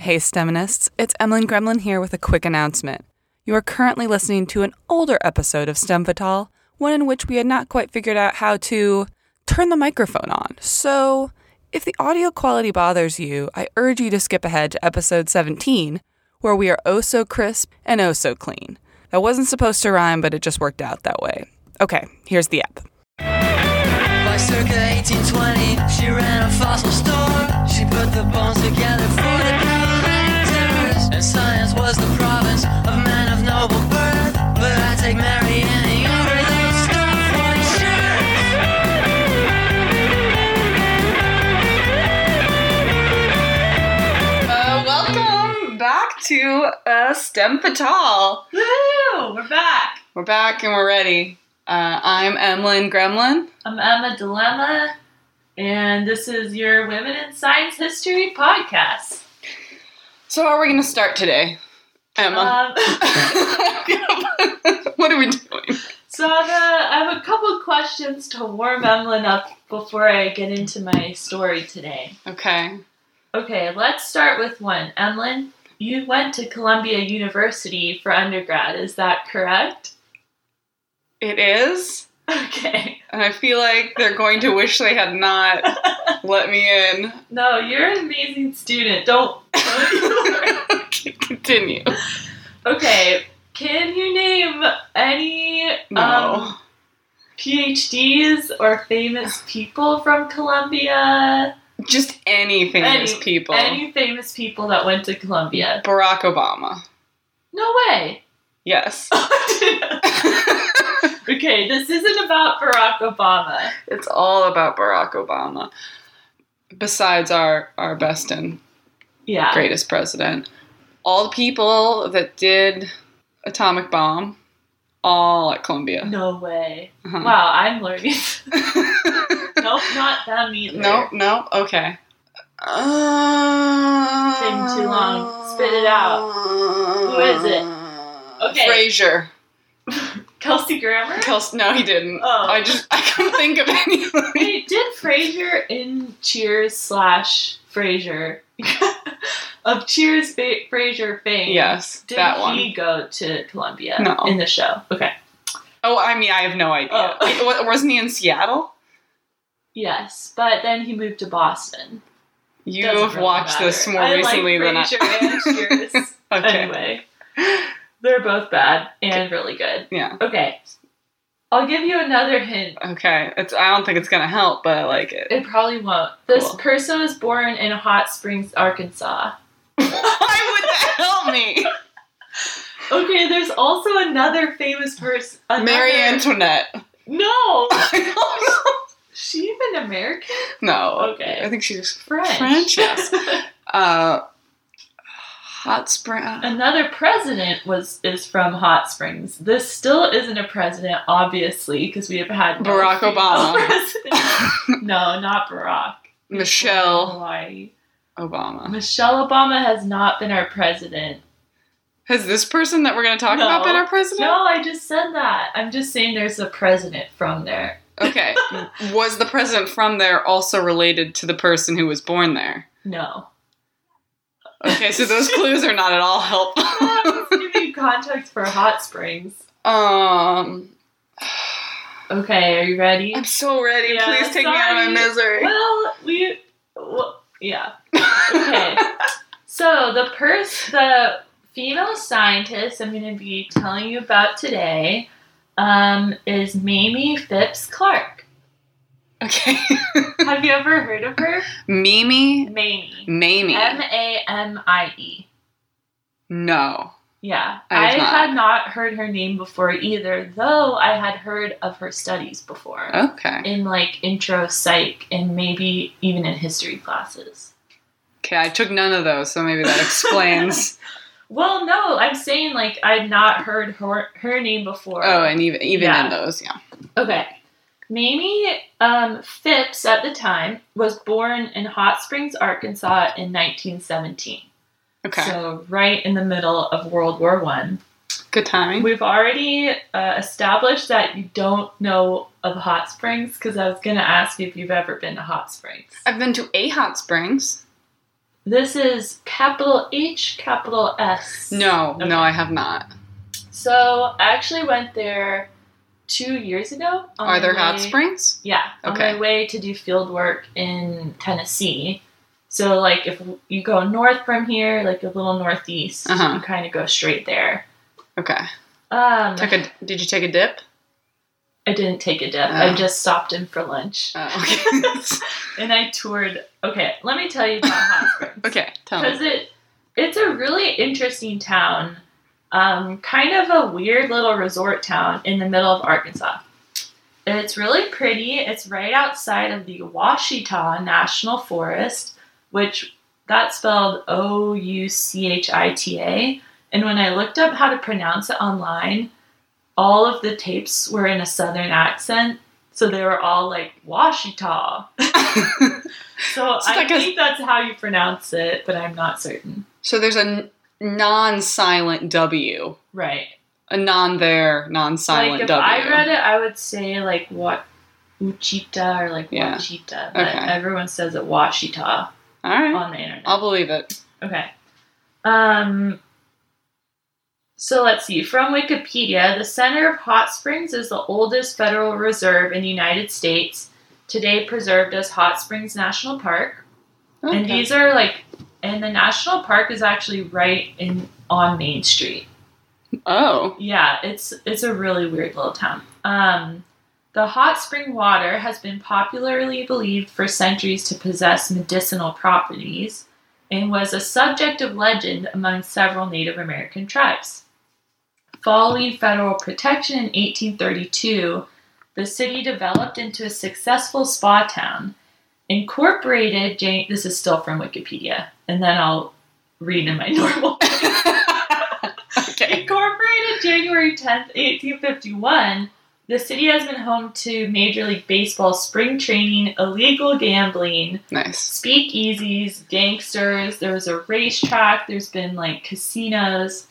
Hey, STEMinists, it's Emlyn Gremlin here with a quick announcement. You are currently listening to an older episode of STEM Vital, one in which we had not quite figured out how to turn the microphone on. So, if the audio quality bothers you, I urge you to skip ahead to episode 17, where we are oh so crisp and oh so clean. That wasn't supposed to rhyme, but it just worked out that way. Okay, here's the app. By circa 1820, she ran a fossil store. She put the bones together for the. And science was the province of men of noble birth. But I take Mary Anning over that stuff for sure. Uh, welcome back to uh, STEM Vital. Woo! We're back. We're back and we're ready. Uh, I'm Emlyn Gremlin. I'm Emma Dilemma, and this is your Women in Science History podcast. So, how are we going to start today, Emma? Um, what are we doing? so I have, a, I have a couple questions to warm Emlyn up before I get into my story today. Okay. Okay, let's start with one. Emlyn, you went to Columbia University for undergrad, is that correct? It is. Okay. And I feel like they're going to wish they had not let me in. no, you're an amazing student. Don't. Okay, Continue. Okay, can you name any No. um, PhDs or famous people from Columbia? Just any famous Any- people. Any famous people that went to Columbia? Barack Obama. No way. Yes. okay, this isn't about Barack Obama. it's all about Barack Obama. Besides our, our best and Yeah. greatest president. All the people that did atomic bomb, all at Columbia. No way. Uh-huh. Wow, I'm learning. nope, not them either. Nope, no, okay. Uh, Taking too long. Spit it out. Who is it? Okay. Frasier. Kelsey Grammer? Kels- no, he didn't. Oh. I just I couldn't think of anything. Wait, did Frasier in Cheers slash Frasier of Cheers fa- Frasier fame? yes, Did that one. he go to Columbia No. in the show? Okay. Oh, I mean, I have no idea. Oh. Wa- Wasn't he in Seattle? Yes, but then he moved to Boston. You Doesn't have really watched this more I recently like than I. Frasier and Cheers. okay. Anyway, they're both bad and really good. Yeah. Okay, I'll give you another hint. Okay. It's. I don't think it's gonna help, but I like it. It probably won't. This Cool. person was born in Hot Springs, Arkansas. Why would that help me? Okay, there's also another famous person. Mary Antoinette. No, I don't know. she even American? No. Okay. I think she's French. French, yes. uh, hot spring. uh, Another president was is from Hot Springs. This still isn't a president, obviously, because we have had no Barack Obama. no, not Barack. Michelle Hawaii. Obama. Michelle Obama has not been our president. Has this person that we're going to talk No. about been our president? No, I just said that. I'm just saying there's a president from there. Okay. was the president from there also related to the person who was born there? No. Okay, so those clues are not at all helpful. Giving you context for Hot Springs. um, Okay, are you ready? I'm so ready. Yeah, Please take me out of my misery. Well, we, well, yeah. Okay. So the pers- the female scientist I'm going to be telling you about today um, is Mamie Phipps Clark. Okay. Have you ever heard of her? Mimi? Mamie. Mamie. M A M I E. no. Yeah, I I, not. had not heard her name before either, though I had heard of her studies before Okay. in like intro psych and maybe even in history classes. Okay, I took none of those, so maybe that explains. Well, no, I'm saying like I'd not heard her her name before. oh, and even even Yeah. in those, yeah. Okay. Mamie um, Phipps at the time was born in Hot Springs, Arkansas in 1917. Okay. So right in the middle of World War One. Good timing. We've already uh, established that you don't know of hot springs because I was going to ask you if you've ever been to hot springs. I've been to a hot springs. This is capital H, capital S. No, Okay. no, I have not. So I actually went there two years ago. on Are there hot springs? Yeah, Okay. on my way to do field work in Tennessee. So like if you go north from here, like a little northeast, Uh-huh. you kind of go straight there. Okay. Um, Took a, did you take a dip? I didn't take a dip. Oh. I just stopped in for lunch Oh, okay. and I toured. Okay, let me tell you about Hot Springs. okay, tell me. because it it's a really interesting town um, kind of a weird little resort town in the middle of arkansas. It's really pretty. It's right outside of the Ouachita national forest which that's spelled o-u-c-h-i-t-a and when i looked up how to pronounce it online all of the tapes were in a southern accent so they were all like washita. So It's i like a- think that's how you pronounce it but i'm not certain. So there's a n- non-silent W, Right. a non-there, non-silent W. if W. I read it, I would say like what Uchita or like Yeah. Wachita, but Okay. everyone says it Washita All right, on the internet. I'll believe it. Okay. Um. So let's see. From Wikipedia, the center of Hot Springs is the oldest federal reserve in the United States, today preserved as Hot Springs National Park. And these are like, and the national park is actually right in on Main Street. Oh, Yeah, it's it's a really weird little town. Um, the hot spring water has been popularly believed for centuries to possess medicinal properties and was a subject of legend among several Native American tribes. Following federal protection in 1832, the city developed into a successful spa town. Incorporated, Jan- this is still from Wikipedia, and then I'll read in my normal. okay. Incorporated January 10th, 1851, the city has been home to Major League Baseball spring training, illegal gambling, Nice. speakeasies, gangsters. There was a racetrack. There's been like casinos,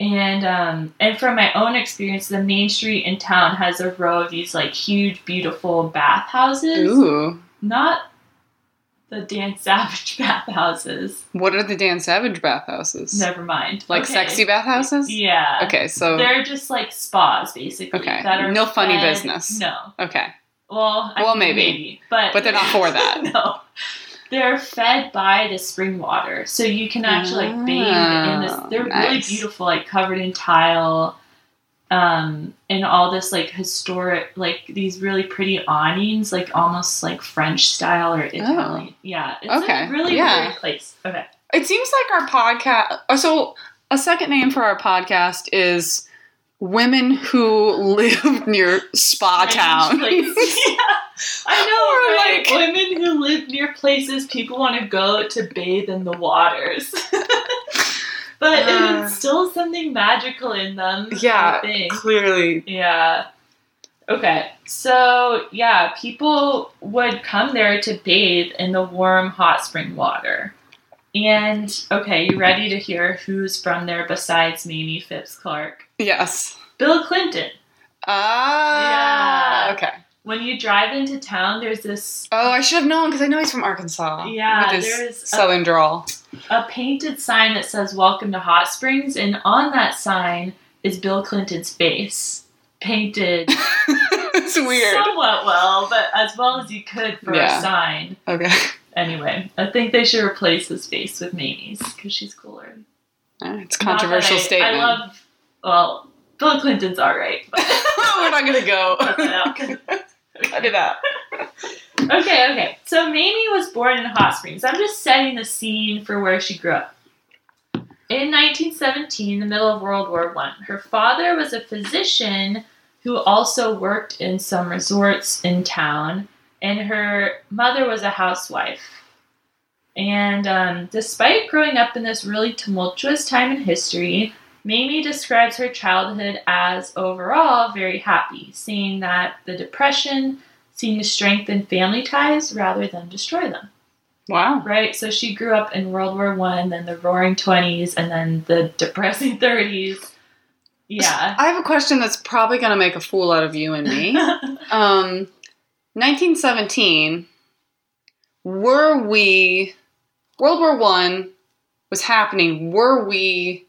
and um, and from my own experience, the main street in town has a row of these like huge, beautiful bathhouses. Ooh, Not the Dan Savage bathhouses. what are the Dan Savage bathhouses? Never mind. Like Okay. sexy bathhouses? Yeah. Okay, so They're just like spas, basically. Okay. That are No funny fed- business. No. okay, Well, I Well, mean, maybe. but but they're not for that. no. They're fed by the spring water, so you can actually like bathe in this. They're really ah, beautiful, like covered in tile, um, and all this like historic, like these really pretty awnings, like almost like French style or Italian. Yeah, it's Oh. Okay, a really yeah. weird place. Okay. It seems like our podcast. uh, So, a second name for our podcast is Women Who Live Near Spa Strange Town. yeah, I know, Or, right? like- Women who live near places people want to go to bathe in the waters. But Uh. it's still something magical in them. Yeah, I think. Clearly. Yeah. Okay. So, yeah, people would come there to bathe in the warm hot spring water. And, okay, you ready to hear who's from there besides Mamie Phipps Clark? Yes. Bill Clinton. Ah. Yeah. Okay. When you drive into town, there's this Oh, I should have known because I know he's from Arkansas. Yeah, with his there's a- southern drawl. A painted sign that says "Welcome to Hot Springs," and on that sign is Bill Clinton's face painted it's weird. somewhat well, but as well as you could for Yeah. a sign. okay. Anyway, I think they should replace his face with Mamie's because she's cooler. It's a controversial I, statement. I love. Well, Bill Clinton's all right. But We're not gonna go. cut that out. Cut it out. Okay, okay. So Mamie was born in Hot Springs. I'm just setting the scene for where she grew up. In 1917, the middle of World War One, her father was a physician who also worked in some resorts in town, and her mother was a housewife. And um, despite growing up in this really tumultuous time in history, Mamie describes her childhood as overall very happy, saying that the Depression seemed to strengthen family ties rather than destroy them. Wow. Right? So she grew up in World War One, then the Roaring Twenties, and then the depressing thirties. Yeah. I have a question that's probably gonna make a fool out of you and me. um, 1917. Were we World War One was happening. Were we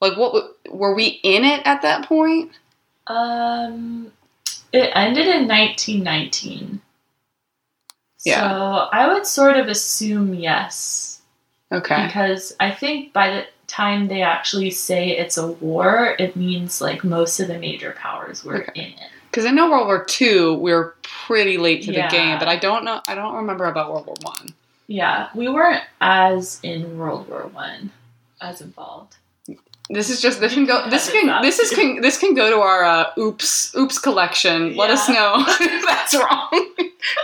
like what were we in it at that point? Um, it ended in 1919. Yeah. So I would sort of assume yes, Okay. because I think by the time they actually say it's a war, it means like most of the major powers were Okay. in it. Because I know World War Two, we were pretty late to Yeah. the game, but I don't know. I don't remember about World War One. Yeah, we weren't as in World War One as involved. This is just this can go. This can this is can this can go to our uh, oops oops collection. Let us know if that's wrong.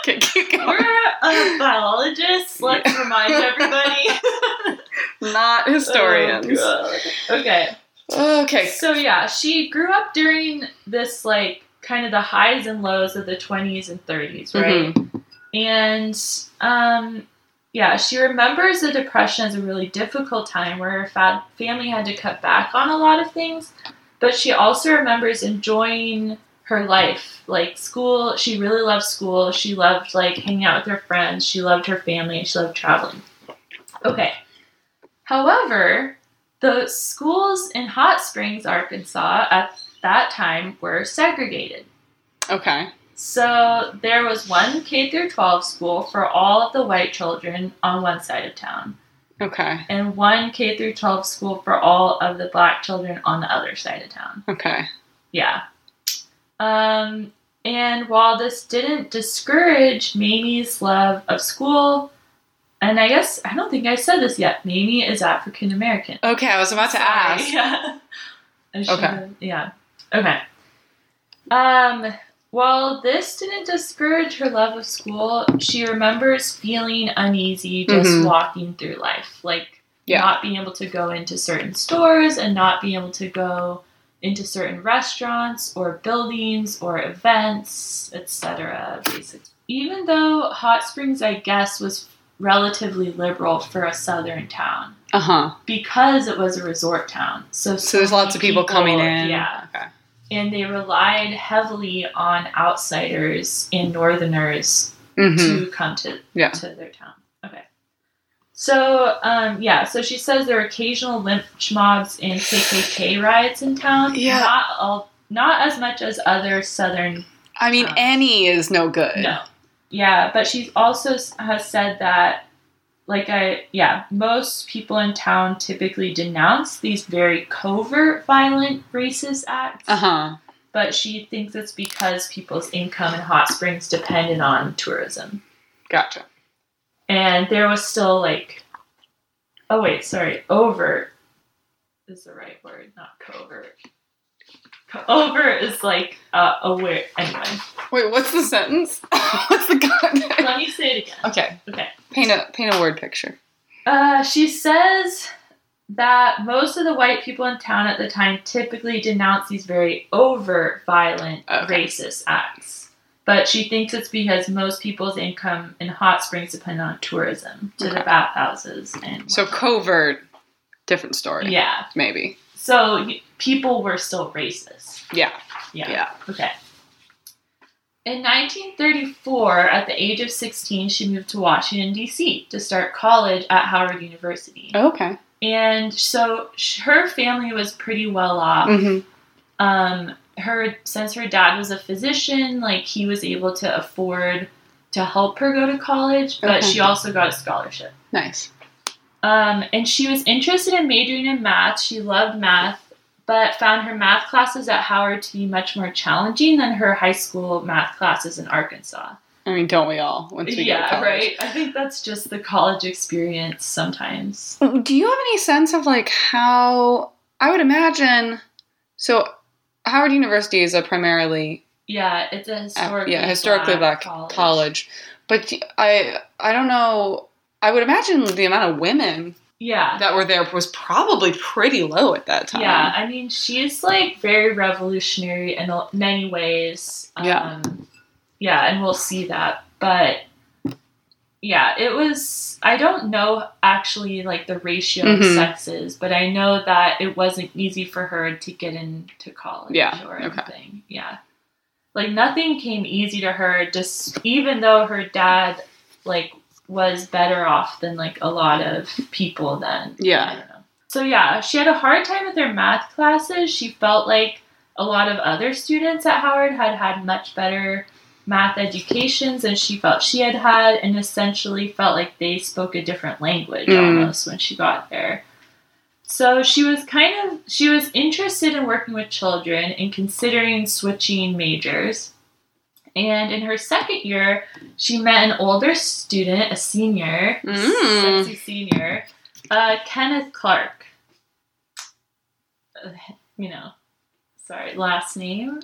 okay, keep going. We're biologists. Let's remind everybody. Not historians. Oh, okay. okay. So yeah, she grew up during this like kind of the highs and lows of the 20s and 30s, right? Mhm. And um yeah, she remembers the depression as a really difficult time where her fa- family had to cut back on a lot of things, but she also remembers enjoying her life. Like school, she really loved school. She loved like hanging out with her friends. She loved her family she loved traveling. Okay. However, the schools in Hot Springs, Arkansas at that time were segregated. Okay. So there was one K through 12 school for all of the white children on one side of town, Okay. and one K through 12 school for all of the black children on the other side of town. Okay. Yeah. Um, and while this didn't discourage Mamie's love of school, and I guess I don't think I said this yet, Mamie is African American. Okay. I was about to Sorry. ask. Yeah. Okay. Yeah. Okay. Um. While this didn't discourage her love of school, she remembers feeling uneasy just Mhm. walking through life, like Yeah. not being able to go into certain stores and not being able to go into certain restaurants or buildings or events, etc. Basically, even though Hot Springs, I guess, was relatively liberal for a southern town Uh huh. because it was a resort town. So, So there's lots of many people, coming in. Yeah, Okay. And they relied heavily on outsiders and northerners hmm to come to Yeah. to their town. Okay. So um, yeah, so she says there are occasional lynch mobs and KKK riots in town. Yeah. Not all, not as much as other southern. I mean, Um, any is no good. No. Yeah, but she also has said that, like I yeah, most people in town typically denounce these very covert, violent, racist acts. Uh huh. But she thinks it's because people's income in Hot Springs depended on tourism. Gotcha. and there was still like oh wait sorry overt is the right word not covert Overt is like uh aware anyway Wait, what's the sentence? what's the context? let me say it again Okay. okay Paint a paint a word picture. uh she says that most of the white people in town at the time typically denounce these very overt violent Okay. racist acts but she thinks it's because most people's income in hot springs depend on tourism to the bathhouses and So covert, different story. yeah Maybe. So people were still racist. Yeah. Yeah. Yeah. Okay. In 1934, at the age of 16, she moved to Washington, D.C. to start college at Howard University. Okay. And so her family was pretty well off. hmm Um, her since her dad was a physician, like he was able to afford to help her go to college, but Okay. she also got a scholarship. Nice. Um, and she was interested in majoring in math. She loved math, but found her math classes at Howard to be much more challenging than her high school math classes in Arkansas. I mean, don't we all? Once we yeah, right. I think that's just the college experience sometimes. Do you have any sense of like how I would imagine? So, Howard University is a primarily Yeah, it's a uh, historically yeah historically black, college. college. but I I don't know. I would imagine the amount of women Yeah. that were there was probably pretty low at that time. Yeah, I mean, she's like very revolutionary in many ways. Yeah. Um, yeah, and we'll see that. But yeah, it was, I don't know actually like the ratio of Mhm. sexes, but I know that it wasn't easy for her to get into college Yeah, or okay. anything. Yeah. Like nothing came easy to her, just even though her dad like was better off than like a lot of people then. Yeah. I don't know. So yeah, she had a hard time with her math classes. She felt like a lot of other students at Howard had had much better math educations than she felt she had had, and essentially felt like they spoke a different language Mm. almost when she got there. So she was kind of she was interested in working with children and considering switching majors. And in her second year, she met an older student, a senior, Mm. sexy senior, uh, Kenneth Clark. Uh, you know, sorry, last name.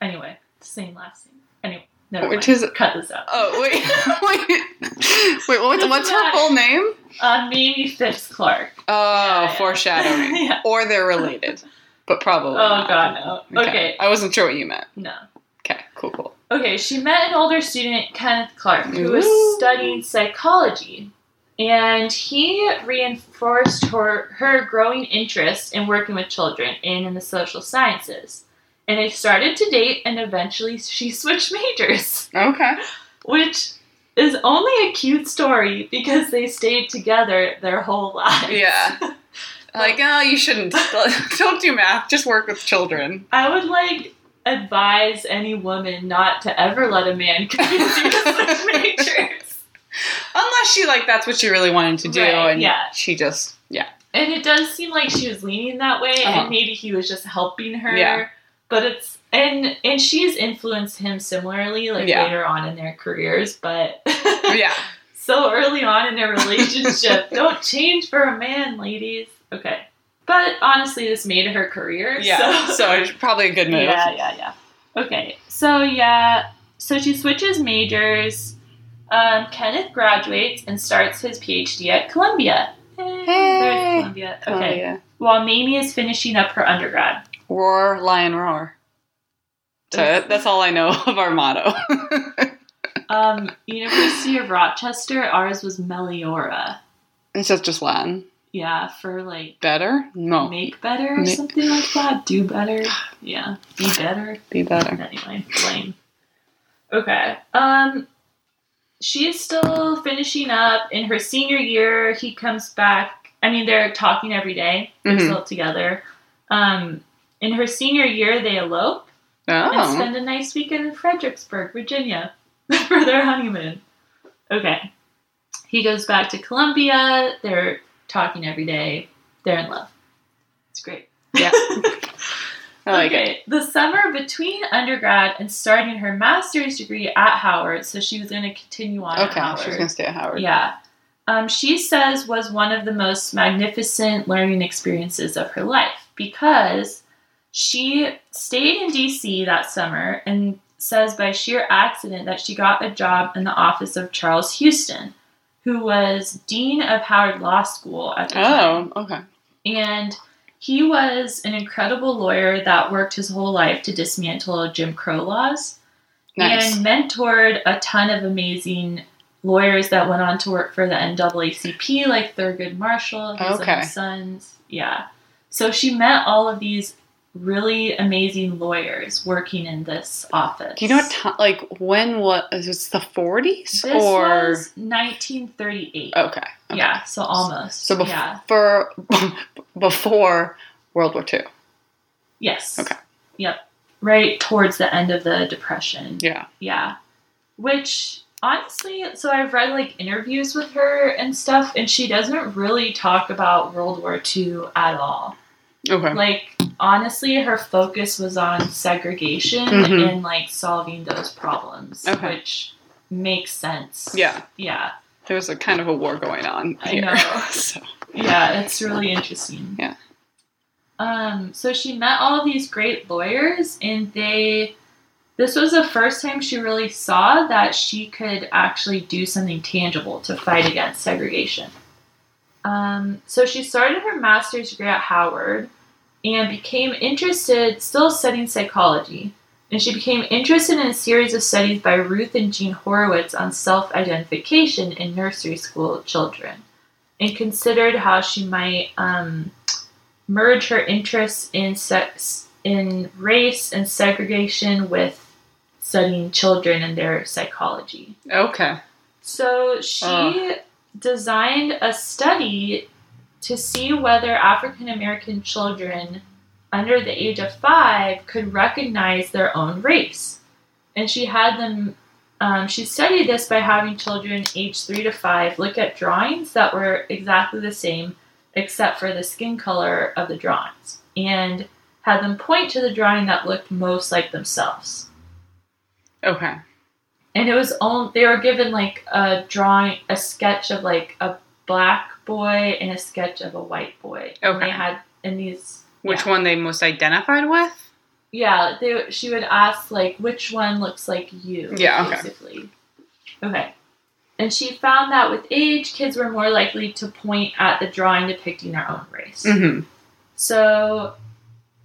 Anyway, same last name. Anyway, never Which mind. is- cut this out. Oh wait, wait, wait. What's, what's her full name? Uh, Mamie Phipps Clark. Oh, Yeah, foreshadowing. yeah. Or they're related, but probably. Oh not. God, no. Okay, I wasn't sure what you meant. no. Okay, cool, cool. Okay, she met an older student, Kenneth Clark, who was studying psychology. And he reinforced her, her growing interest in working with children and in the social sciences. And they started to date, and eventually she switched majors, Okay. which is only a cute story because they stayed together their whole lives. Yeah. Like, oh, you shouldn't. Don't do math. Just work with children. I would like advise any woman not to ever let a man convince you to switch majors. Unless she like that's what she really wanted to do, Right, and yeah. she just yeah. And it does seem like she was leaning that way, Uh-huh. and maybe he was just helping her. Yeah. But it's and and she's influenced him similarly, like Yeah. later on in their careers. But Yeah. so early on in their relationship, don't change for a man, ladies. Okay. But honestly, this made her career. Yeah. So, So it's probably a good move. yeah, yeah, yeah. Okay. So yeah. So she switches majors. Um, Kenneth graduates and starts his PhD at Columbia. Hey, Hey. Columbia. Oh, Okay. yeah. While Mamie is finishing up her undergrad. Roar, lion, roar. So that's all I know of our motto. Um, University of Rochester, ours was Meliora. it's just just Latin. Yeah, for like Better? No. make better or something like that. Do better. Yeah, be better. Be better. Anyway, lame. Okay. Um, she is still finishing up in her senior year. He comes back. I mean, they're talking every day. They're Mhm. still together. Um, in her senior year, they elope and Oh. spend a nice weekend in Fredericksburg, Virginia, for their honeymoon. Okay. He goes back to Columbia. They're talking every day. They're in love. It's great. Yeah. I like it. okay, the summer between undergrad and starting her master's degree at Howard, so she was going to continue on at Okay, Howard. she's gonna stay at Howard. Yeah. Um, she says was one of the most magnificent learning experiences of her life because she stayed in DC that summer and says by sheer accident that she got a job in the office of Charles Houston, who was dean of Howard Law School at the oh, time. Oh, okay. And he was an incredible lawyer that worked his whole life to dismantle Jim Crow laws Nice. and mentored a ton of amazing lawyers that went on to work for the NAACP, like Thurgood Marshall, his Okay. sons. Yeah. So she met all of these really amazing lawyers working in this office. Do you know what time? Like when? was it the forties This or? was 1938. okay. okay. Yeah, so almost. So yeah. for, before World War Two. Yes. Okay. Yep. Right towards the end of the Depression. Yeah. Yeah. Which honestly, so I've read like interviews with her and stuff, and she doesn't really talk about World War II at all. Okay. Like, honestly, her focus was on segregation Mhm. and like solving those problems, Okay. which makes sense. Yeah. Yeah. There's a kind of a war going on I here. know. so, Yeah, it's really interesting. Yeah. Um, so she met all these great lawyers, and they. This was the first time she really saw that she could actually do something tangible to fight against segregation. Um, so she started her master's degree at Howard and became interested, still studying psychology, and she became interested in a series of studies by Ruth and Jean Horowitz on self identification in nursery school children and considered how she might um, merge her interests in sex, in race and segregation with studying children and their psychology. okay. So she Ugh. Designed a study to see whether African American children under the age of five could recognize their own race. And she had them, um, she studied this by having children aged three to five look at drawings that were exactly the same except for the skin color of the drawings and had them point to the drawing that looked most like themselves Okay. And it was on they were given like a drawing a sketch of like a black boy and a sketch of a white boy and Okay. they had in these Which yeah. one they most identified with? yeah they she would ask like which one looks like you Yeah, okay. basically okay and she found that with age kids were more likely to point at the drawing depicting their own race Mm-hmm. so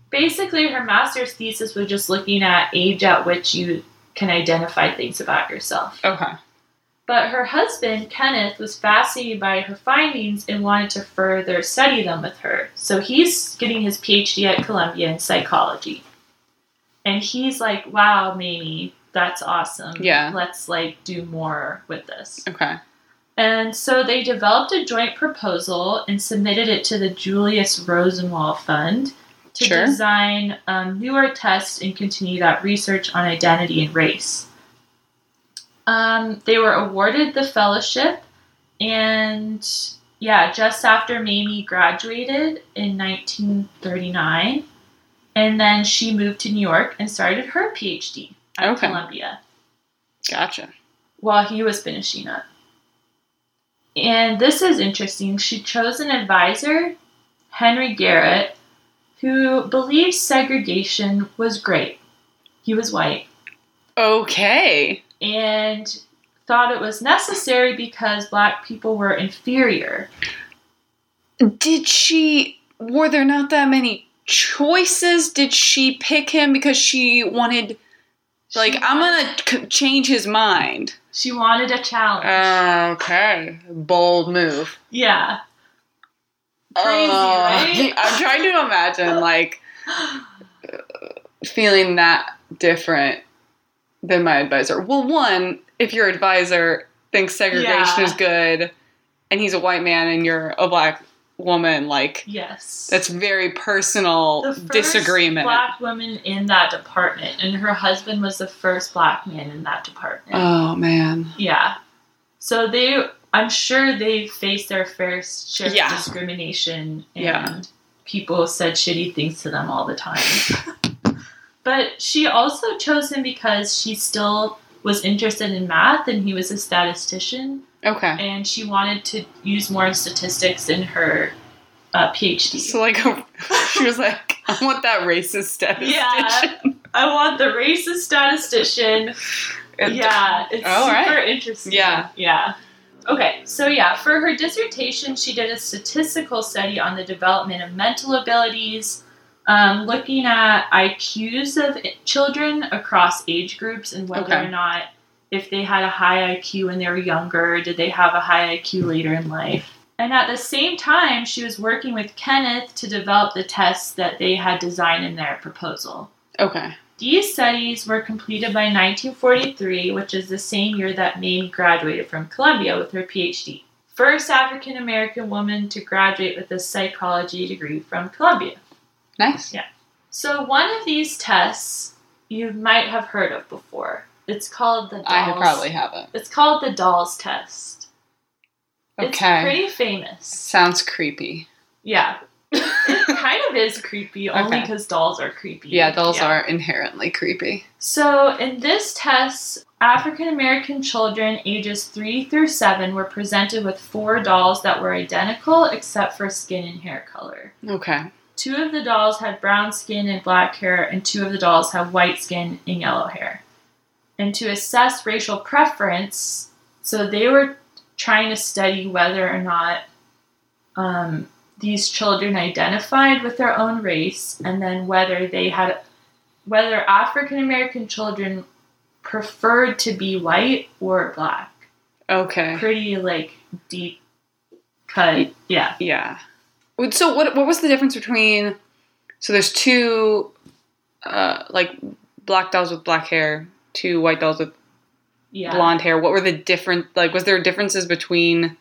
basically her master's thesis was just looking at age at which you can identify things about yourself Okay. But her husband, Kenneth, was fascinated by her findings and wanted to further study them with her. So he's getting his PhD at Columbia in psychology. And he's like, wow, Mamie, that's awesome. Yeah. Let's like do more with this. Okay. And so they developed a joint proposal and submitted it to the Julius Rosenwald Fund to Sure. design um, newer tests and continue that research on identity and race. Um, they were awarded the fellowship, and yeah, just after Mamie graduated in 1939, and then she moved to New York and started her PhD at Okay. Columbia Gotcha. while he was finishing up. And this is interesting. She chose an advisor, Henry Garrett, who believed segregation was great. He was white Okay. and thought it was necessary because black people were inferior. Did she? Were there not that many choices? Did she pick him because she wanted? Like, I'm gonna c- change his mind. She wanted a challenge. okay. Bold move. yeah. Crazy, Uh, right? I'm trying to imagine like feeling that different than my advisor. Well, one, if your advisor thinks segregation Yeah. is good and he's a white man and you're a black woman, like Yes. that's very personal the first disagreement. black woman in that department, and her husband was the first black man in that department. oh man. Yeah. So they, I'm sure they faced their fair share of Yeah. discrimination, and Yeah. people said shitty things to them all the time. but she also chose him because she still was interested in math, and he was a statistician, Okay. and she wanted to use more statistics in her uh, PhD. So like she was like, I want that racist statistician. Yeah. I want the racist statistician yeah, it's All super right. interesting. Yeah. Yeah. Okay, so yeah, for her dissertation, she did a statistical study on the development of mental abilities, um, looking at IQs of children across age groups and whether Okay. or not if they had a high IQ when they were younger, did they have a high IQ later in life. And at the same time, she was working with Kenneth to develop the tests that they had designed in their proposal. Okay. These studies were completed by 1943, which is the same year that Mamie graduated from Columbia with her PhD. First African American woman to graduate with a psychology degree from Columbia. Nice. Yeah. So, one of these tests you might have heard of before. It's called the Dolls. I probably haven't. It's called the Dolls test. It's Okay. pretty famous. Sounds creepy. Yeah. Kind of is creepy, only Okay. because dolls are creepy. Yeah, dolls are inherently creepy. So, in this test, African American children ages 3 through 7 were presented with four dolls that were identical except for skin and hair color. Okay. Two of the dolls had brown skin and black hair, and two of the dolls had white skin and yellow hair. And to assess racial preference, so they were trying to study whether or not um, these children identified with their own race, and then whether they had, whether African American children preferred to be white or black. Okay. Pretty like deep cut, yeah. Yeah. So what what was the difference between so there's two uh like black dolls with black hair, two white dolls with Yeah. blonde hair. What were the different like was there differences between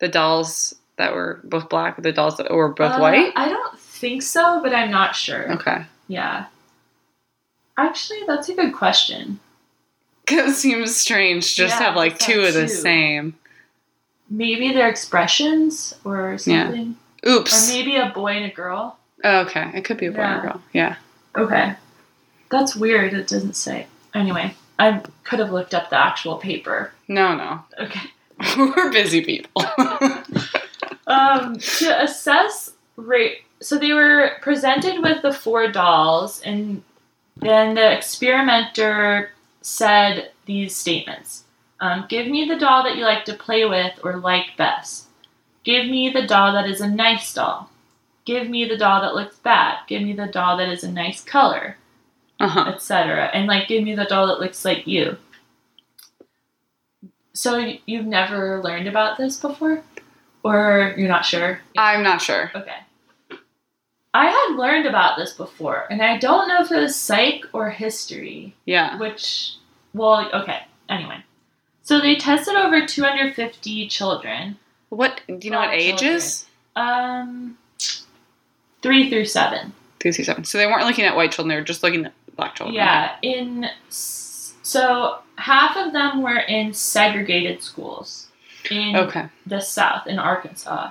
the dolls that were both black and the dolls that were both Uh, white? I don't think so, but I'm not sure. Okay. Yeah. Actually, that's a good question. It seems strange just to Yeah, have like two of the two. same. Maybe their expressions or Yeah. something. Oops. Or maybe a boy and a girl. Oh, okay. It could be a boy Yeah. or girl. Yeah. Okay. That's weird. It doesn't say. Anyway, I could have looked up the actual paper. No, no. Okay. We're busy people. Um, to assess rate, so they were presented with the four dolls, and then the experimenter said these statements: um, "Give me the doll that you like to play with or like best. Give me the doll that is a nice doll. Give me the doll that looks bad. Give me the doll that is a nice color." uh-huh. etc. And like, give me the doll that looks like you. So you've never learned about this before, or you're not sure? I'm not sure. Okay. I had learned about this before, and I don't know if it was psych or history. Yeah. Which, well, okay. Anyway, so they tested over 250 children, What do you know what ages? um, three through seven. Three through seven. So they weren't looking at white children, they were just looking at black children. Yeah, in so half of them were in segregated schools in Okay. the South in Arkansas,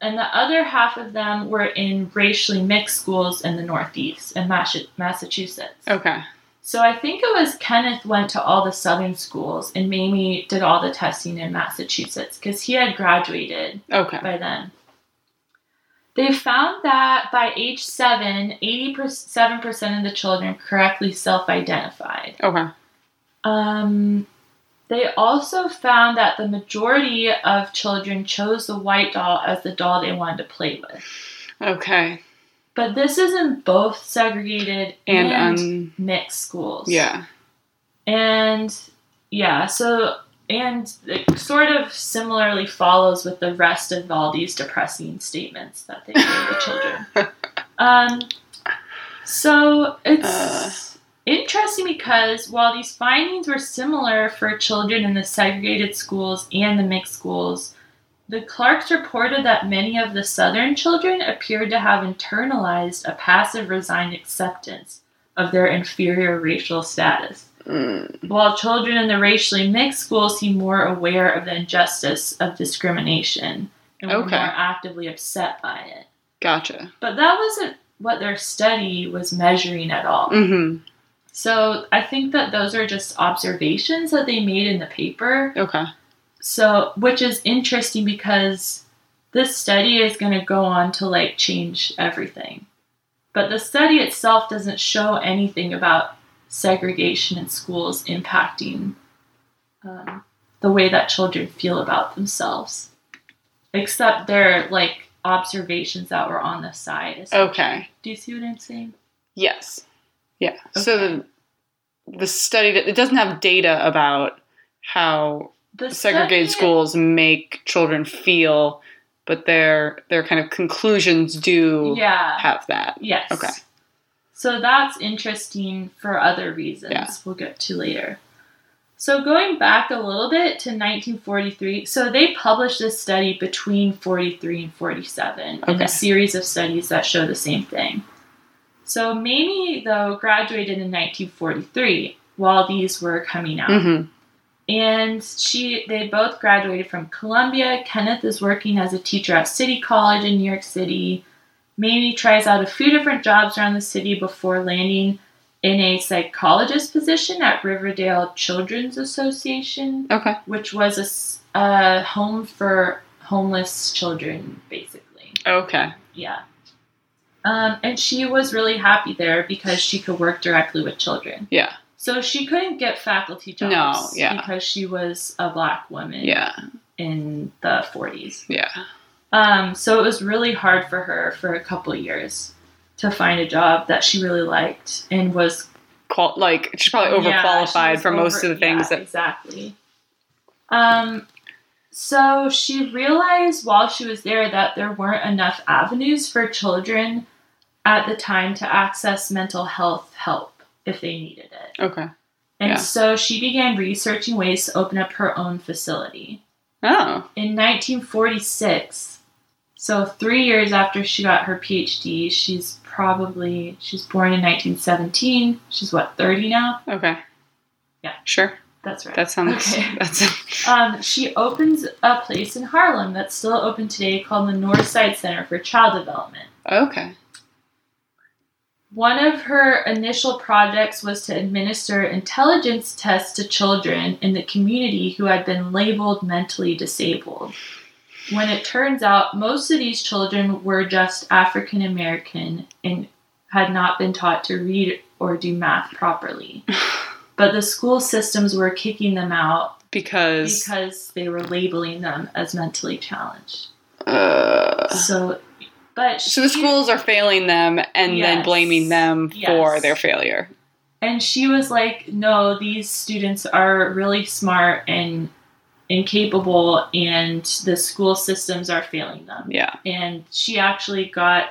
and the other half of them were in racially mixed schools in the Northeast in Massachusetts. Okay. So I think it was Kenneth went to all the Southern schools, and Mamie did all the testing in Massachusetts because he had graduated Okay. by then. They found that by age seven, 87% of the children correctly self identified. Okay. Um, they also found that the majority of children chose the white doll as the doll they wanted to play with. Okay. But this is in both segregated And, and, um mixed schools. yeah. And yeah, so and it sort of similarly follows with the rest of all these depressing statements that they gave the children. Um, so it's Uh. Interesting because while these findings were similar for children in the segregated schools and the mixed schools, the Clarks reported that many of the Southern children appeared to have internalized a passive, resigned acceptance of their inferior racial status Mm. while children in the racially mixed schools seem more aware of the injustice of discrimination and were Okay. more actively upset by it. Gotcha. But that wasn't what their study was measuring at all. Mm-hmm. So I think that those are just observations that they made in the paper. Okay. So, which is interesting because this study is going to go on to like change everything. But the study itself doesn't show anything about segregation in schools impacting um, the way that children feel about themselves, except their like observations that were on the side. Okay. Do you see what I'm saying? Yes. Yeah. So the the study it doesn't have data about how The segregated study- schools make children feel, but their their kind of conclusions do Yeah. have that. Yes. Okay. So that's interesting for other reasons Yeah. we'll get to later. So going back a little bit to 1943, so they published this study between 43 and 47 in a series of studies that show the same thing. So Mamie, though, graduated in 1943 while these were coming out Mm-hmm. and she they both graduated from Columbia. Kenneth is working as a teacher at City College in New York City. Mamie tries out a few different jobs around the city before landing in a psychologist position at Riverdale Children's Association, Okay. which was a home for homeless children, basically. Okay. Yeah. Um, and she was really happy there because she could work directly with children. Yeah. So she couldn't get faculty jobs No, yeah. because she was a black woman Yeah. in the 40s. Yeah. Um, so it was really hard for her for a couple years to find a job that she really liked and was Qual- like she's probably yeah, overqualified she was for most of the things yeah, that. exactly. Um, so she realized while she was there that there weren't enough avenues for children at the time to access mental health help if they needed it. Okay. And Yeah. so she began researching ways to open up her own facility. Oh. In 1946, so three years after she got her PhD, she's probably, she's born in 1917. She's what, 30 now? Okay. Yeah. Sure. That's right. That sounds. Okay. That's. Um, she opens a place in Harlem that's still open today called the Northside Center for Child Development. Okay. One of her initial projects was to administer intelligence tests to children in the community who had been labeled mentally disabled. When it turns out most of these children were just African American and had not been taught to read or do math properly. But the school systems were kicking them out Because. because they were labeling them as mentally challenged. uh, So, but so the schools are failing them and then blaming them for their failure. and she was like, "No, these students are really smart and incapable, and the school systems are failing them." Yeah. And she actually got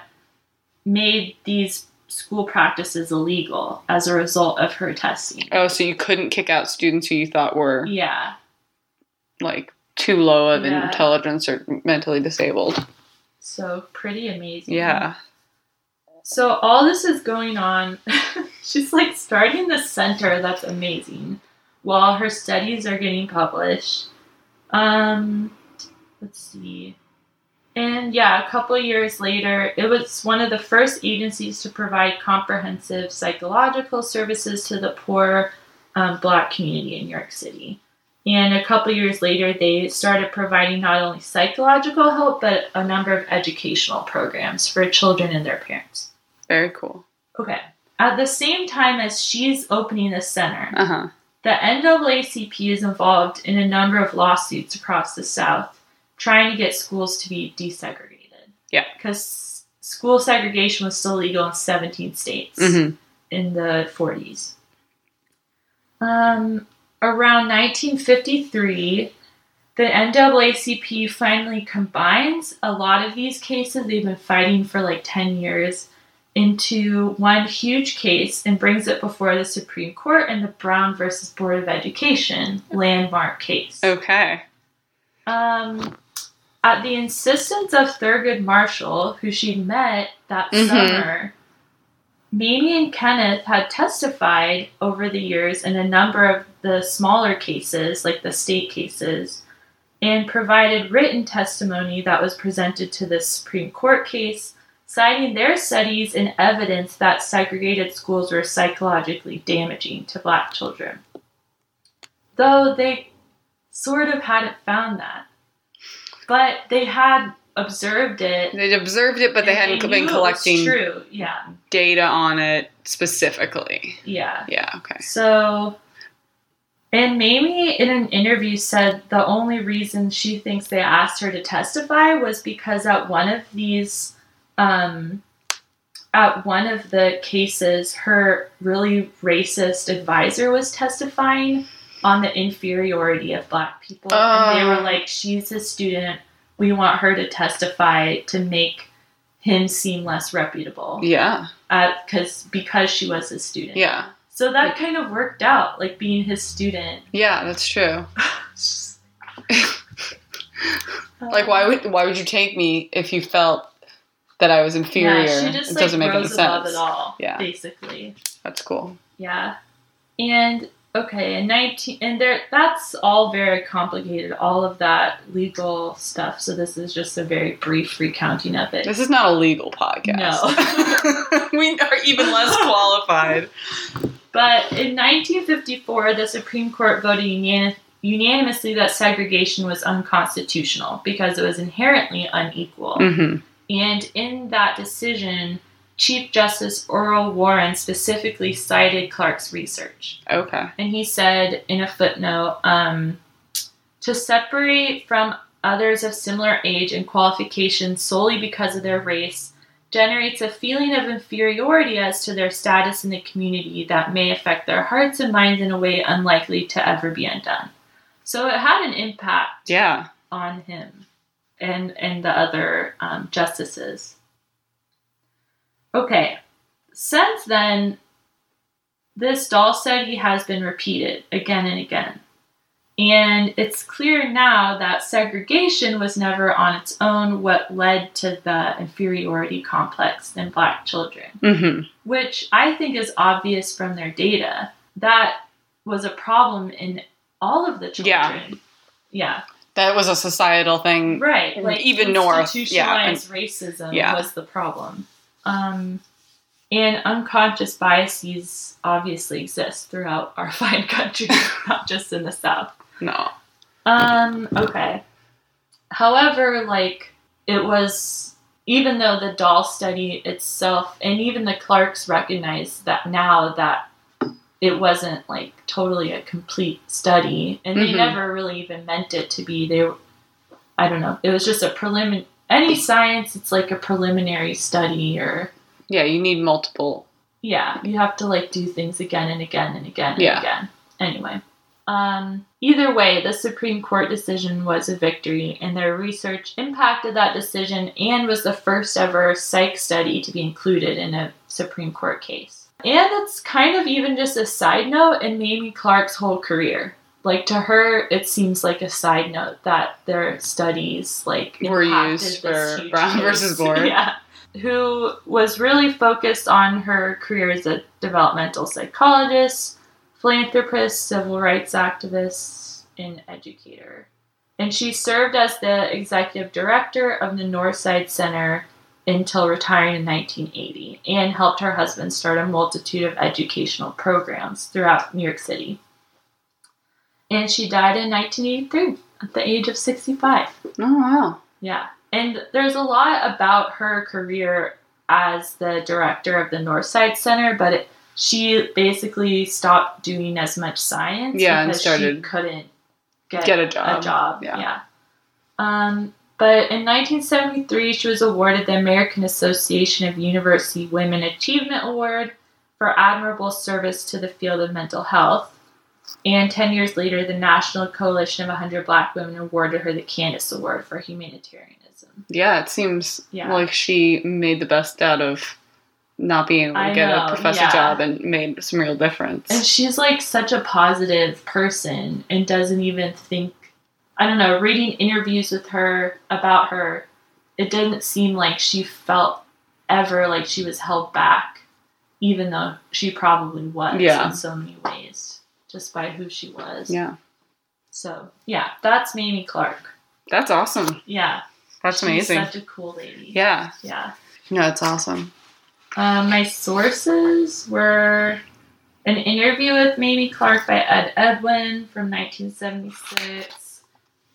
made these school practices illegal as a result of her testing. Oh, so you couldn't kick out students who you thought were Yeah, like too low of Yeah. intelligence or mentally disabled. So pretty amazing. Yeah. So all this is going on. She's like starting the center that's amazing while her studies are getting published. Um, let's see. And yeah, a couple years later, it was one of the first agencies to provide comprehensive psychological services to the poor um, black community in New York City. And a couple years later, they started providing not only psychological help, but a number of educational programs for children and their parents. Very cool. Okay. At the same time as she's opening this center, Uh huh. the NAACP is involved in a number of lawsuits across the South trying to get schools to be desegregated. Yeah. Because school segregation was still legal in 17 states Mm-hmm. in the 40s. Um, around 1953, the NAACP finally combines a lot of these cases they've been fighting for like 10 years into one huge case and brings it before the Supreme Court in the Brown versus Board of Education landmark case. Okay. Um, at the insistence of Thurgood Marshall, who she'd met that Mhm. summer, Mamie and Kenneth had testified over the years in a number of the smaller cases, like the state cases, and provided written testimony that was presented to the Supreme Court case, citing their studies and evidence that segregated schools were psychologically damaging to black children. Though they sort of hadn't found that. But they had observed it. They observed it, but they hadn't knew been collecting True, yeah, data on it specifically. yeah. Yeah. Okay. So, and Mamie in an interview said the only reason she thinks they asked her to testify was because at one of these, um, at one of the cases, her really racist advisor was testifying on the inferiority of black people. and they Oh. were like, she's a student. We want her to testify to make him seem less reputable. Yeah. Because because she was a student. Yeah. So that kind of worked out, like being his student. Yeah. That's true. Like, why would why would you take me if you felt that I was inferior? Yeah, she just it like doesn't make any sense. it all. Yeah. basically. That's cool. Yeah, and okay, in nineteen, and there, that's all very complicated. All of that legal stuff. So this is just a very brief recounting of it. This is not a legal podcast. No. we are even less qualified. But in 1954, the Supreme Court voted unan- unanimously that segregation was unconstitutional because it was inherently unequal. hmm And in that decision, Chief Justice Earl Warren specifically cited Clark's research. Okay. And he said in a footnote um, to separate from others of similar age and qualifications solely because of their race generates a feeling of inferiority as to their status in the community that may affect their hearts and minds in a way unlikely to ever be undone. So it had an impact Yeah. on him and and the other um, justices. Okay, since then, this doll study has been repeated again and again. And it's clear now that segregation was never on its own what led to the inferiority complex in black children, Mm-hmm. which I think is obvious from their data. That was a problem in all of the children. Yeah. yeah. That was a societal thing. Right. Like even north, yeah, institutionalized racism yeah. was the problem. Um, and unconscious biases obviously exist throughout our fine country, not just in the South. No. Um, okay. However, like it was even though the doll study itself and even the Clarks recognize that now that it wasn't like totally a complete study and they Mhm. never really even meant it to be they I don't know. It was just a preliminary any science it's like a preliminary study or Yeah, you need multiple. yeah, you have to like do things again and again and again and Yeah. again. Anyway, um, either way, the Supreme Court decision was a victory, and their research impacted that decision and was the first ever psych study to be included in a Supreme Court case. And it's kind of even just a side note in Mamie Clark's whole career. Like to her, it seems like a side note that their studies like Were used for Brown versus Board. yeah who was really focused on her career as a developmental psychologist, philanthropist, civil rights activist, and educator. And she served as the executive director of the Northside Center until retiring in 1980 and helped her husband start a multitude of educational programs throughout New York City. And she died in 1983 at the age of 65. Oh wow. Yeah. And there's a lot about her career as the director of the Northside Center, but it, she basically stopped doing as much science Yeah, and because she couldn't get, Get a job. A job. Yeah. Yeah. Um, but in 1973, she was awarded the American Association of University Women Achievement Award for admirable service to the field of mental health. And 10 years later, the National Coalition of 100 Black Women awarded her the Candace Award for humanitarianism. Yeah, it seems Yeah. like she made the best out of not being able to I get know, a professor yeah. job and made some real difference. And she's like such a positive person and doesn't even think, I don't know, reading interviews with her about her, it didn't seem like she felt ever like she was held back, even though she probably was Yeah. in so many ways, just by who she was. yeah, So, yeah, that's Mamie Clark. that's awesome. Yeah. That's she's amazing. such a cool lady. Yeah, Yeah. no, it's awesome. Um, my sources were an interview with Mamie Clark by Ed Edwin from 1976,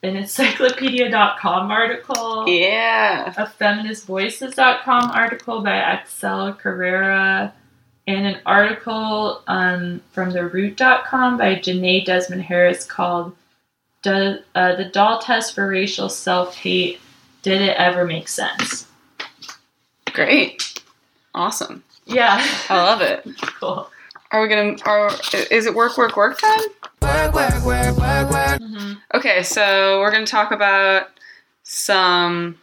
an encyclopedia.com article, Yeah, a feministvoices.com article by Axel Carrera, and an article um, from theroot.com by Jenée Desmond Harris called Do, uh, The Doll Test for Racial Self Hate Did It Ever Make Sense? great, awesome. Yeah. I love it. cool. Are we gonna? Are is it work, work, work time? Work, work, work, work, work. Okay, so we're going to talk about some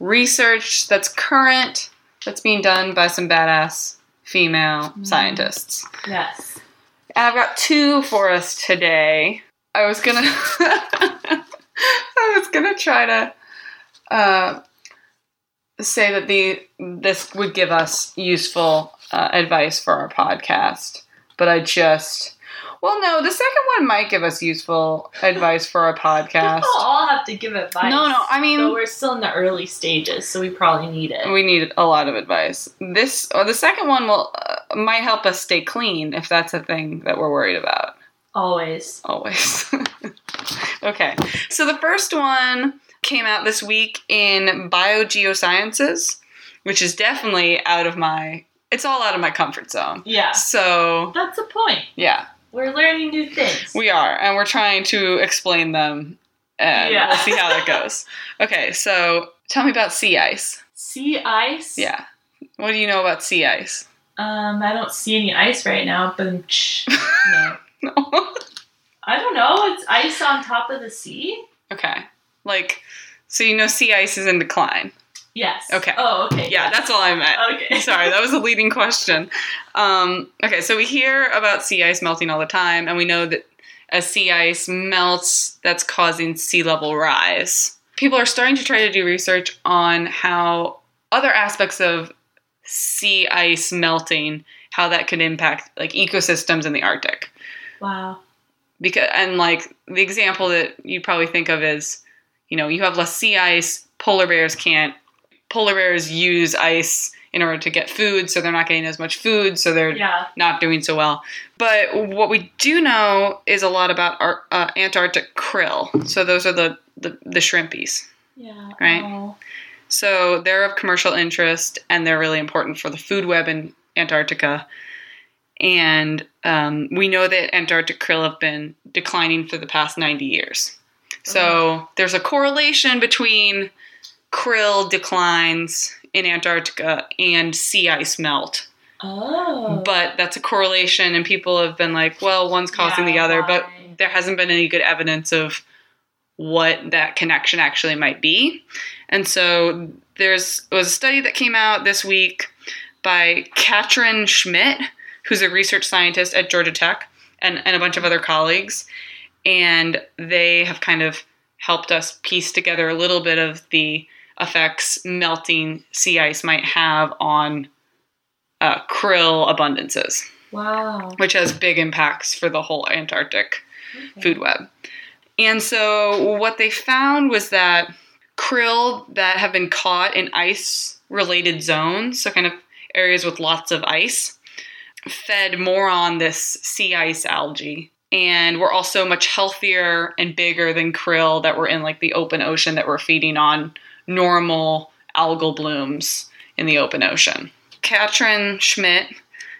research that's current, that's being done by some badass female scientists. Yes. And I've got two for us today. I was gonna, I was gonna try to uh, say that the this would give us useful uh, advice for our podcast, but I just, well, no, the second one might give us useful advice for our podcast. People all have to give advice. No, no, I mean- but we're still in the early stages, so we probably need it. We need a lot of advice. This or the second one will uh, might help us stay clean if that's a thing that we're worried about. Always. Always. okay. So the first one came out this week in Biogeosciences, which is definitely out of my it's all out of my comfort zone. Yeah. So, That's the point. yeah, We're learning new things. we are and we're trying to explain them and Yeah. we'll see how that goes. Okay, so tell me about sea ice. sea ice. Yeah. What do you know about sea ice? Um, I don't see any ice right now, but no. No. I don't know. It's ice on top of the sea. okay. Like so you know sea ice is in decline. Yes. Okay. Oh, okay. Yeah, that's all I meant. Okay. Sorry, that was a leading question. Um, okay, so we hear about sea ice melting all the time, and we know that as sea ice melts, that's causing sea level rise. People are starting to try to do research on how other aspects of sea ice melting, how that could impact like ecosystems in the Arctic. Wow. Because and like the example that you probably think of is, you know, you have less sea ice, polar bears can't polar bears use ice in order to get food, so they're not getting as much food, so they're Yeah. not doing so well. But what we do know is a lot about our, uh, Antarctic krill. So those are the, the, the shrimpies. Yeah. Right. Oh. So they're of commercial interest and they're really important for the food web in Antarctica. And um, we know that Antarctic krill have been declining for the past 90 years. So there's a correlation between krill declines in Antarctica and sea ice melt. Oh. But that's a correlation, and people have been like, well, one's causing the Yeah, other, but there hasn't been any good evidence of what that connection actually might be. And so there's was a study that came out this week by Katrin Schmidt, who's a research scientist at Georgia Tech, and, and a bunch of other colleagues. And they have kind of helped us piece together a little bit of the effects melting sea ice might have on uh, krill abundances, wow. which has big impacts for the whole Antarctic Okay. food web. And so what they found was that krill that have been caught in ice related zones, so kind of areas with lots of ice, fed more on this sea ice algae and were also much healthier and bigger than krill that were in like the open ocean that were feeding on normal algal blooms in the open ocean. Katrin Schmidt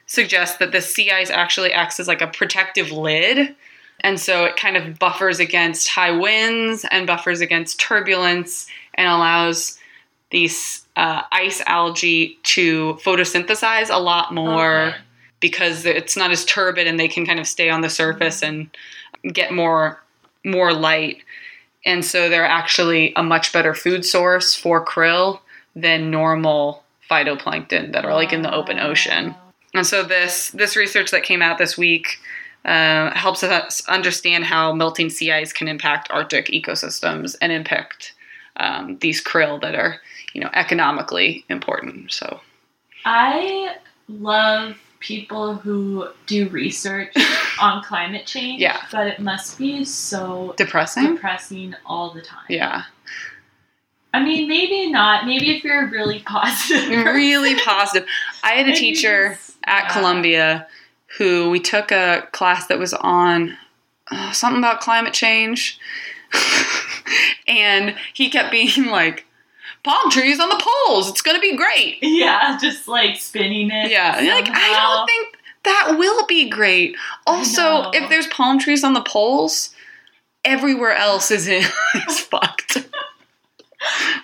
suggests that the sea ice actually acts as like a protective lid and so it kind of buffers against high winds and buffers against turbulence and allows these uh, ice algae to photosynthesize a lot more Okay. because it's not as turbid and they can kind of stay on the surface and get more more light. And so they're actually a much better food source for krill than normal phytoplankton that are like in the open ocean. And so this this research that came out this week uh, helps us understand how melting sea ice can impact Arctic ecosystems and impact um, these krill that are you know economically important. So I love people who do research on climate change. Yeah. But it must be so depressing. depressing all the time. Yeah, I mean, maybe not. Maybe if you're really positive. really positive. I had a teacher just- at yeah. Columbia who we took a class that was on uh, something about climate change, and he kept being like, "Palm trees on the poles. It's gonna be great." Yeah, just like spinning it. Yeah, and like I don't think that will be great. Also, if there's palm trees on the poles, everywhere else is in is fucked.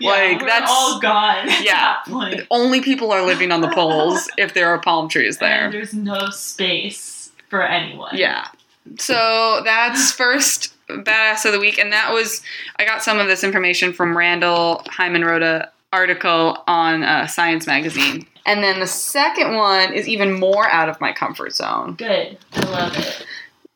Yeah, like we're that's all gone. Yeah. that only people are living on the poles if there are palm trees And there. there's no space for anyone. Yeah. So that's first badass of the week, and that was I got some of this information from Randall Hyman wrote a article on uh, Science magazine, and then the second one is even more out of my comfort zone. Good. I love it.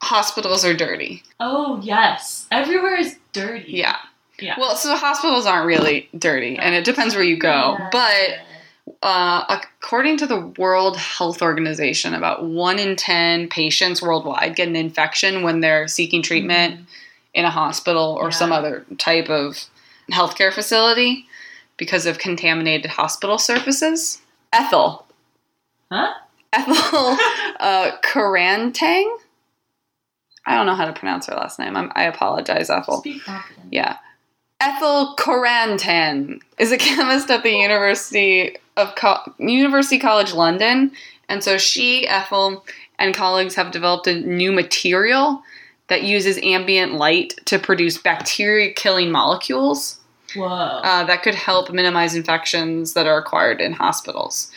Hospitals are dirty. Oh yes. Everywhere is dirty. Yeah. Yeah. Well, so hospitals aren't really dirty, and it depends where you go. Yeah. But uh, according to the World Health Organization, about one in 10 patients worldwide get an infection when they're seeking treatment in a hospital or some other type of healthcare facility because of contaminated hospital surfaces. Ethel. Huh? Ethel uh, Karantang? I don't know how to pronounce her last name. I'm, I apologize, Ethel. Yeah. Ethel Corantan is a chemist at the University of Co- University College London, and so she, Ethel, and colleagues have developed a new material that uses ambient light to produce bacteria-killing molecules Whoa. uh, that could help minimize infections that are acquired in hospitals,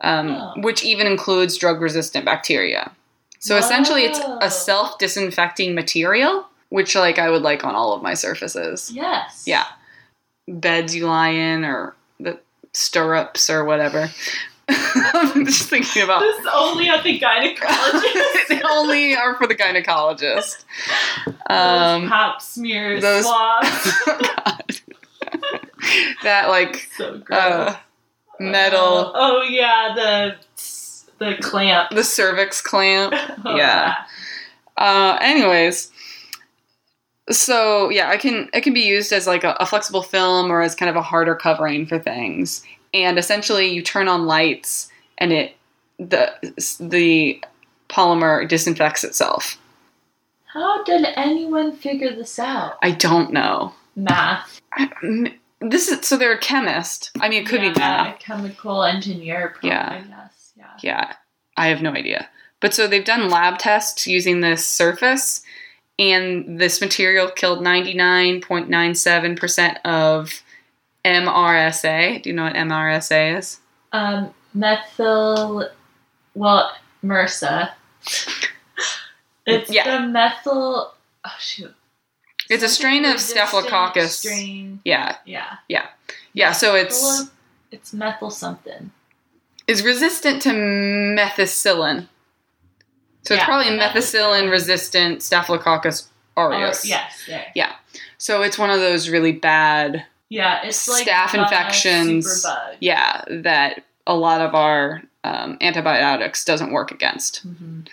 um, which even includes drug-resistant bacteria. So essentially, it's a self-disinfecting material, which like I would like on all of my surfaces. yes. Yeah. Beds you lie in or the stirrups or whatever. I'm just thinking about This only at the gynecologist. they only are for the gynecologist. Those Um, pap smears, those- swabs. That like so uh, metal, Oh yeah, the the clamp. the cervix clamp. Oh, Yeah. Uh, anyways, so yeah, I can it can be used as like a, a flexible film or as kind of a harder covering for things. And essentially, you turn on lights, and it the the polymer disinfects itself. How did anyone figure this out? I don't know. Math. I- This is so they're a chemist. I mean, it could yeah, be math. A chemical engineer. Probably, Yeah. I guess. Yeah. Yeah, I have no idea. But so they've done lab tests using this surface, and this material killed 99.97% of MRSA. Do you know what MRSA is? Um, methyl. Well, MRSA. It's Yeah. the methyl. Oh shoot. It's a strain of Staphylococcus. Strain. Yeah, Yeah. yeah. Yeah. So it's It's methyl something. is resistant to methicillin. So it's probably methicillin. resistant Staphylococcus aureus. yes. There. Yeah. So it's one of those really bad Yeah. It's like Staph infections. Yeah, that a lot of our um, antibiotics doesn't work against. Mhm.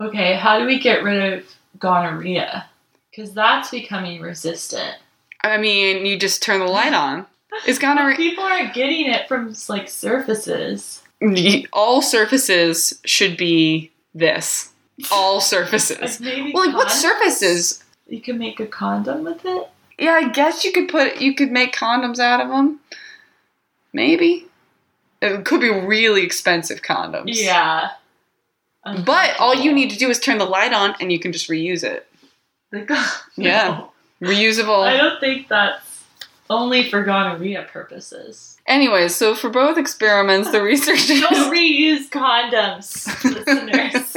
Okay, how do we get rid of gonorrhea? Because that's becoming resistant. I mean, you just turn the light on. Is But gonorrhea people are getting it from like surfaces. all surfaces should be this. All surfaces. Like Well, like what surfaces? You can make a condom with it. Yeah, I guess you could put you could make condoms out of them. Maybe. It could be really expensive condoms. Yeah. But all you need to do is turn the light on and you can just reuse it. Like, Yeah. no. Reusable. I don't think that's only for gonorrhea purposes. Anyways, so for both experiments, the researchers Don't reuse condoms, listeners.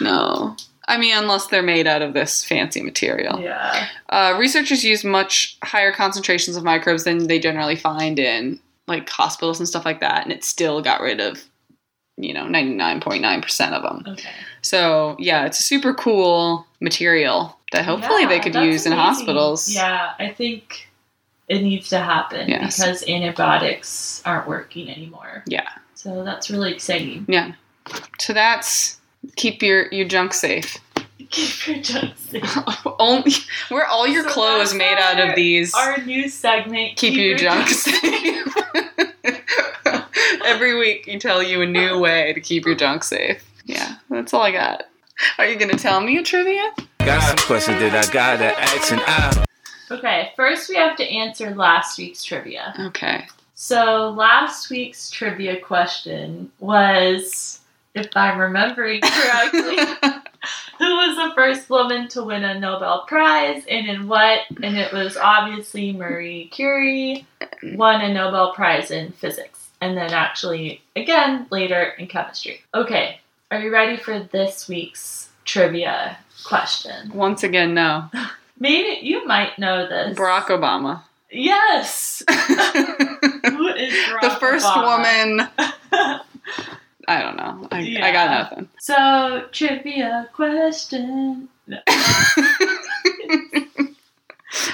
No. I mean, unless they're made out of this fancy material. Yeah. Uh, researchers use much higher concentrations of microbes than they generally find in like hospitals and stuff like that, and it still got rid of, you know, 99.9% of them. Okay. So, yeah, it's a super cool material that hopefully they could use in hospitals. Yeah, I think it needs to happen Yes. because antibiotics aren't working anymore. Yeah. So that's really exciting. Yeah. So that's keep your, your junk safe. Keep your junk safe. Only where all your So clothes that's made out our- of these. Our new segment. keep, your, junk safe. Every week, you tell you a new way to keep your junk safe. Yeah, that's all I got. Are you gonna tell me a trivia? Got some questions that I gotta ask and I Okay, first we have to answer last week's trivia. Okay. So last week's trivia question was, if I'm remembering correctly, who was the first woman to win a Nobel Prize and in what? And it was obviously Marie Curie won a Nobel Prize in physics. And then actually, again, later in chemistry. Okay, are you ready for this week's trivia question? Once again, no. Maybe you might know this. Barack Obama. Yes! Who is Barack the first Obama? woman. I don't know. I, I got nothing. So, trivia question.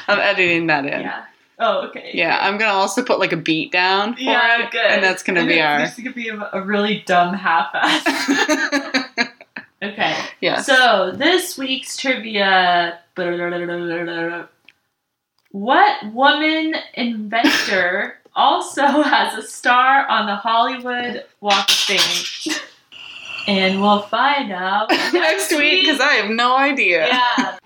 I'm editing that in. Yeah. Oh, okay. Yeah, I'm gonna also put like a beat down for Yeah, it, good. and that's gonna be it- our. This is gonna be a, really dumb half-ass. okay. yes. So this week's trivia. What woman inventor also has a star on the Hollywood Walk of Fame? And we'll find out Next week, because I have no idea. Yeah.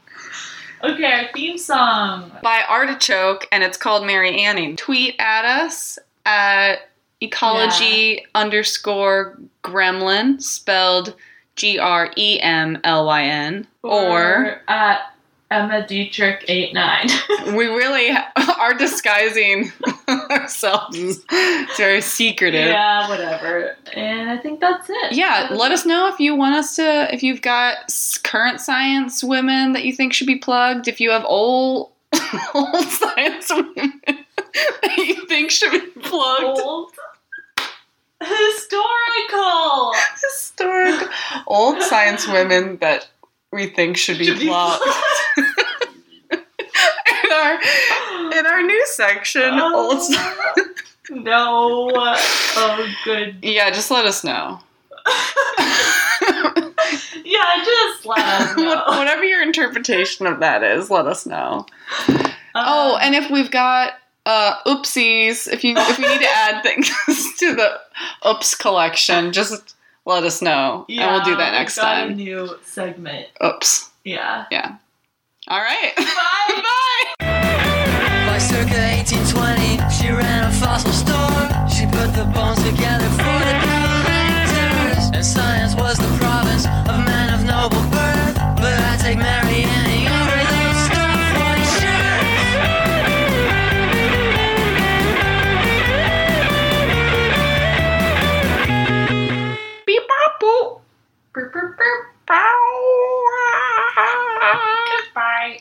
Okay, our theme song. by Artichoke, and it's called Mary Anning. Tweet at us at ecology underscore gremlin, spelled G R E M L Y N, or at Emma Dietrich eight nine. we really are disguising ourselves. It's very secretive. yeah, whatever. And I think that's it. Yeah, let us know if you want us to, if you've got current science women that you think should be plugged, if you have old, old science women that you think should be plugged? Old. Historical. Historic old science women that we think should be Should be plugged. in our in our new section, old. Oh, no. Oh, good. Yeah, just let us know. Yeah, just let us know. Whatever your interpretation of that is, let us know. Oh, Um, and if we've got uh, oopsies, if you if we need to add things to the oops collection, just let us know, and we'll do that next got A time. new segment. Oops. Yeah. Yeah. All right. Bye. Bye.